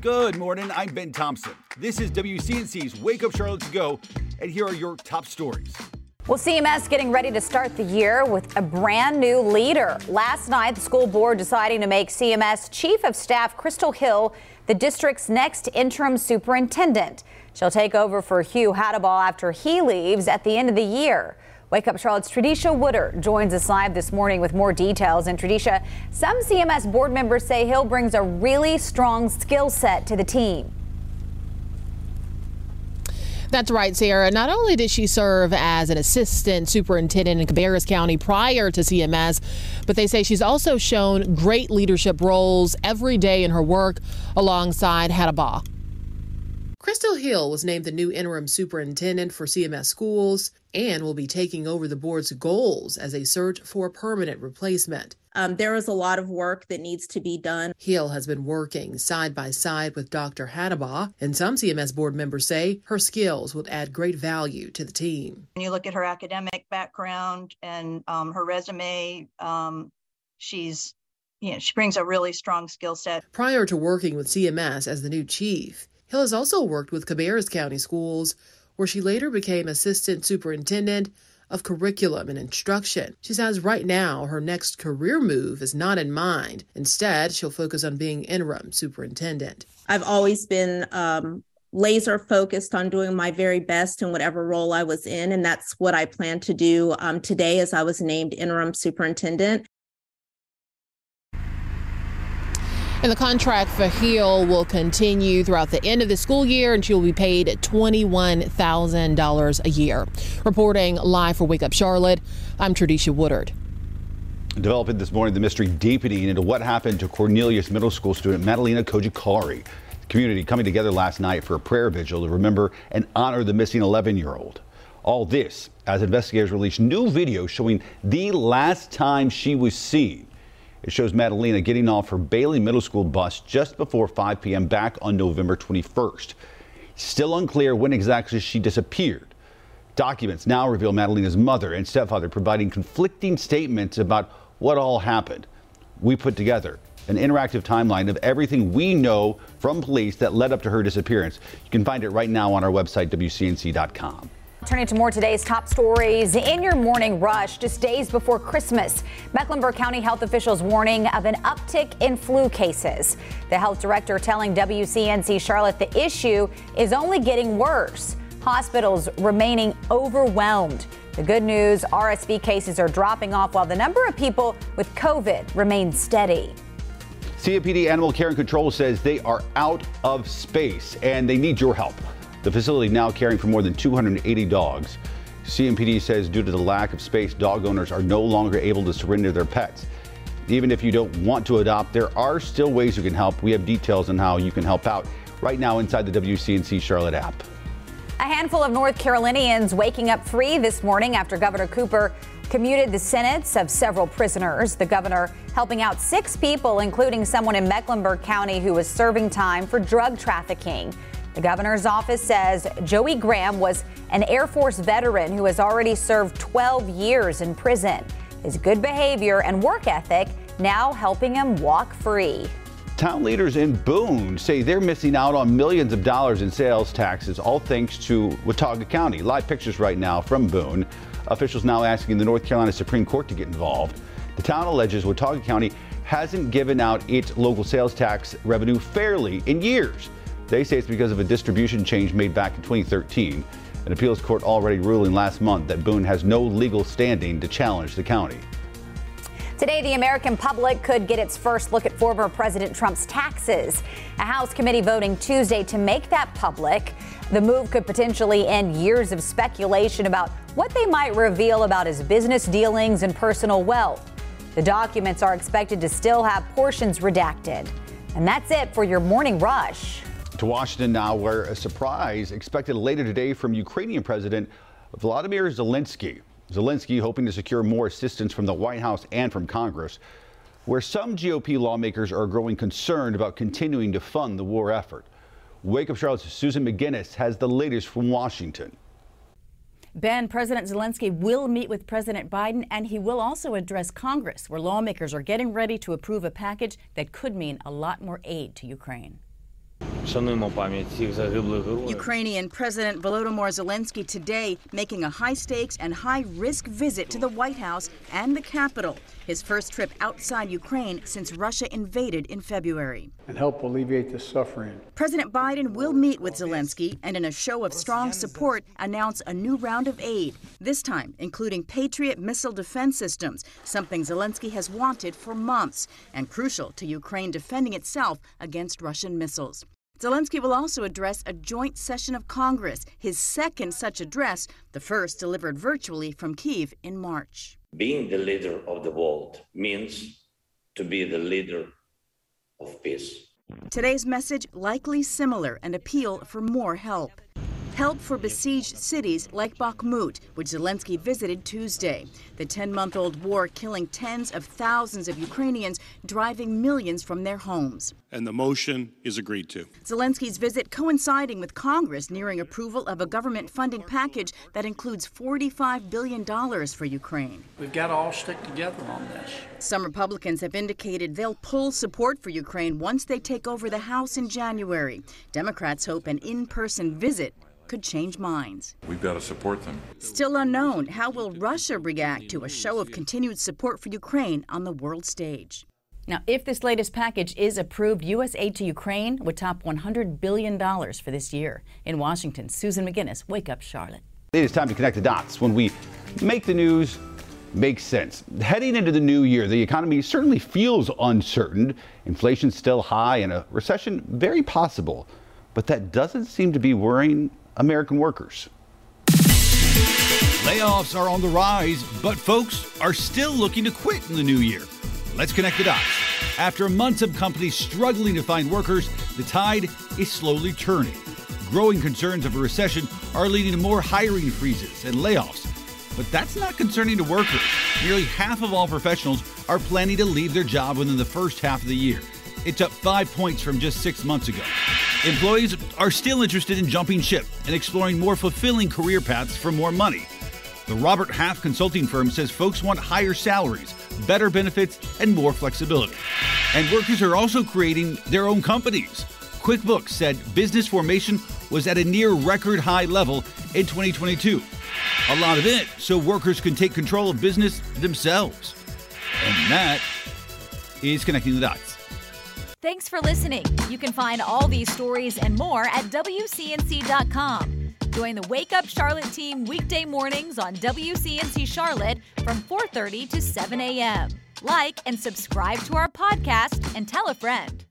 Good morning. I'm Ben Thompson. This is WCNC's Wake Up Charlotte to Go, and here are your top stories. Well, CMS getting ready to start the year with a brand new leader. Last night, the school board deciding to make CMS Chief of Staff Crystal Hill the district's next interim superintendent. She'll take over for Hugh Hattabaugh after he leaves at the end of the year. Wake Up Charlotte's Tradesha Woodard joins us live this morning with more details. And Tradesha, some CMS board members say Hill brings a really strong skill set to the team. That's right, Sarah. Not only did she serve as an assistant superintendent in Cabarrus County prior to CMS, but they say she's also shown great leadership roles every day in her work alongside Hattabaugh. Crystal Hill was named the new interim superintendent for CMS schools and will be taking over the board's goals as they search for a permanent replacement. Um, there is a lot of work that needs to be done. Hill has been working side by side with Dr. Hattabaugh, and some CMS board members say her skills would add great value to the team. When you look at her academic background and um, her resume, um, she's you know, she brings a really strong skill set. Prior to working with CMS as the new chief, Hill has also worked with Cabarrus County Schools, where she later became assistant superintendent of curriculum and instruction. She says right now her next career move is not in mind. Instead, she'll focus on being interim superintendent. I've always been um, laser focused on doing my very best in whatever role I was in, and that's what I plan to do um, today as I was named interim superintendent. And the contract for Hill will continue throughout the end of the school year, and she will be paid $21,000 a year. Reporting live for Wake Up Charlotte, I'm Tradesha Woodard. Developing this morning the mystery deepening into what happened to Cornelius Middle School student Madalina Cojocari. Community coming together last night for a prayer vigil to remember and honor the missing 11 year old. All this as investigators released new video showing the last time she was seen. It shows Madalina getting off her Bailey Middle School bus just before 5 p.m. back on November 21st. Still unclear when exactly she disappeared. Documents now reveal Madalina's mother and stepfather providing conflicting statements about what all happened. We put together an interactive timeline of everything we know from police that led up to her disappearance. You can find it right now on our website, WCNC.com. Turning to more today's top stories in your morning rush, just days before Christmas. Mecklenburg County health officials warning of an uptick in flu cases. The health director telling WCNC Charlotte the issue is only getting worse. Hospitals remaining overwhelmed. The good news RSV cases are dropping off while the number of people with COVID remains steady. CMPD Animal Care and Control says they are out of space and they need your help. The facility now caring for more than 280 dogs. CMPD says due to the lack of space, dog owners are no longer able to surrender their pets. Even if you don't want to adopt, there are still ways you can help. We have details on how you can help out right now inside the WCNC Charlotte app. A handful of North Carolinians waking up free this morning after Governor Cooper commuted the sentence of several prisoners. The governor helping out six people, including someone in Mecklenburg County who was serving time for drug trafficking. The governor's office says Joey Graham was an Air Force veteran who has already served 12 years in prison. His good behavior and work ethic now helping him walk free. Town leaders in Boone say they're missing out on millions of dollars in sales taxes, all thanks to Watauga County. Live pictures right now from Boone. Officials now asking the North Carolina Supreme Court to get involved. The town alleges Watauga County hasn't given out its local sales tax revenue fairly in years. They say it's because of a distribution change made back in 2013. An appeals court already ruling last month that Boone has no legal standing to challenge the county. Today, the American public could get its first look at former President Trump's taxes. A House committee voting Tuesday to make that public. The move could potentially end years of speculation about what they might reveal about his business dealings and personal wealth. The documents are expected to still have portions redacted. And that's it for your morning rush. To Washington now, where a surprise expected later today from Ukrainian President Vladimir Zelensky. Zelensky hoping to secure more assistance from the White House and from Congress, where some GOP lawmakers are growing concerned about continuing to fund the war effort. Wake Up Charlotte's Susan McGinnis has the latest from Washington. Ben, President Zelensky will meet with President Biden and he will also address Congress, where lawmakers are getting ready to approve a package that could mean a lot more aid to Ukraine. Ukrainian President Volodymyr Zelensky today making a high stakes and high risk visit to the White House and the Capitol, his first trip outside Ukraine since Russia invaded in February. And help alleviate the suffering. President Biden will meet with Zelensky and, in a show of strong support, announce a new round of aid, this time including Patriot missile defense systems, something Zelensky has wanted for months and crucial to Ukraine defending itself against Russian missiles. Zelensky will also address a joint session of Congress, his second such address, the first delivered virtually from Kiev in March. Being the leader of the world means to be the leader of peace. Today's message likely similar an appeal for more help. Help for besieged cities like Bakhmut, which Zelensky visited Tuesday. The 10 month old war killing tens of thousands of Ukrainians, driving millions from their homes. And the motion is agreed to. Zelensky's visit coinciding with Congress nearing approval of a government funding package that includes $45 billion for Ukraine. We've got to all stick together on this. Some Republicans have indicated they'll pull support for Ukraine once they take over the House in January. Democrats hope an in person visit could change minds. We've got to support them. Still unknown, how will Russia react to a show of continued support for Ukraine on the world stage? Now, if this latest package is approved, U.S. aid to Ukraine would top $100 billion for this year. In Washington, Susan McGinnis, Wake Up Charlotte. It is time to connect the dots when we make the news make sense. Heading into the new year, the economy certainly feels uncertain. Inflation's still high and a recession very possible. But that doesn't seem to be worrying American workers. Layoffs are on the rise, but folks are still looking to quit in the new year. Let's connect the dots. After months of companies struggling to find workers, the tide is slowly turning. Growing concerns of a recession are leading to more hiring freezes and layoffs. But that's not concerning to workers. Nearly half of all professionals are planning to leave their job within the first half of the year. It's up five points from just six months ago. Employees are still interested in jumping ship and exploring more fulfilling career paths for more money. The Robert Half consulting firm says folks want higher salaries, better benefits, and more flexibility. And workers are also creating their own companies. QuickBooks said business formation was at a near record high level in 2022. A lot of it so workers can take control of business themselves. And that is connecting the dots. Thanks for listening. You can find all these stories and more at WCNC.com. Join the Wake Up Charlotte team weekday mornings on WCNC Charlotte from 4:30 to 7 a.m. Like and subscribe to our podcast and tell a friend.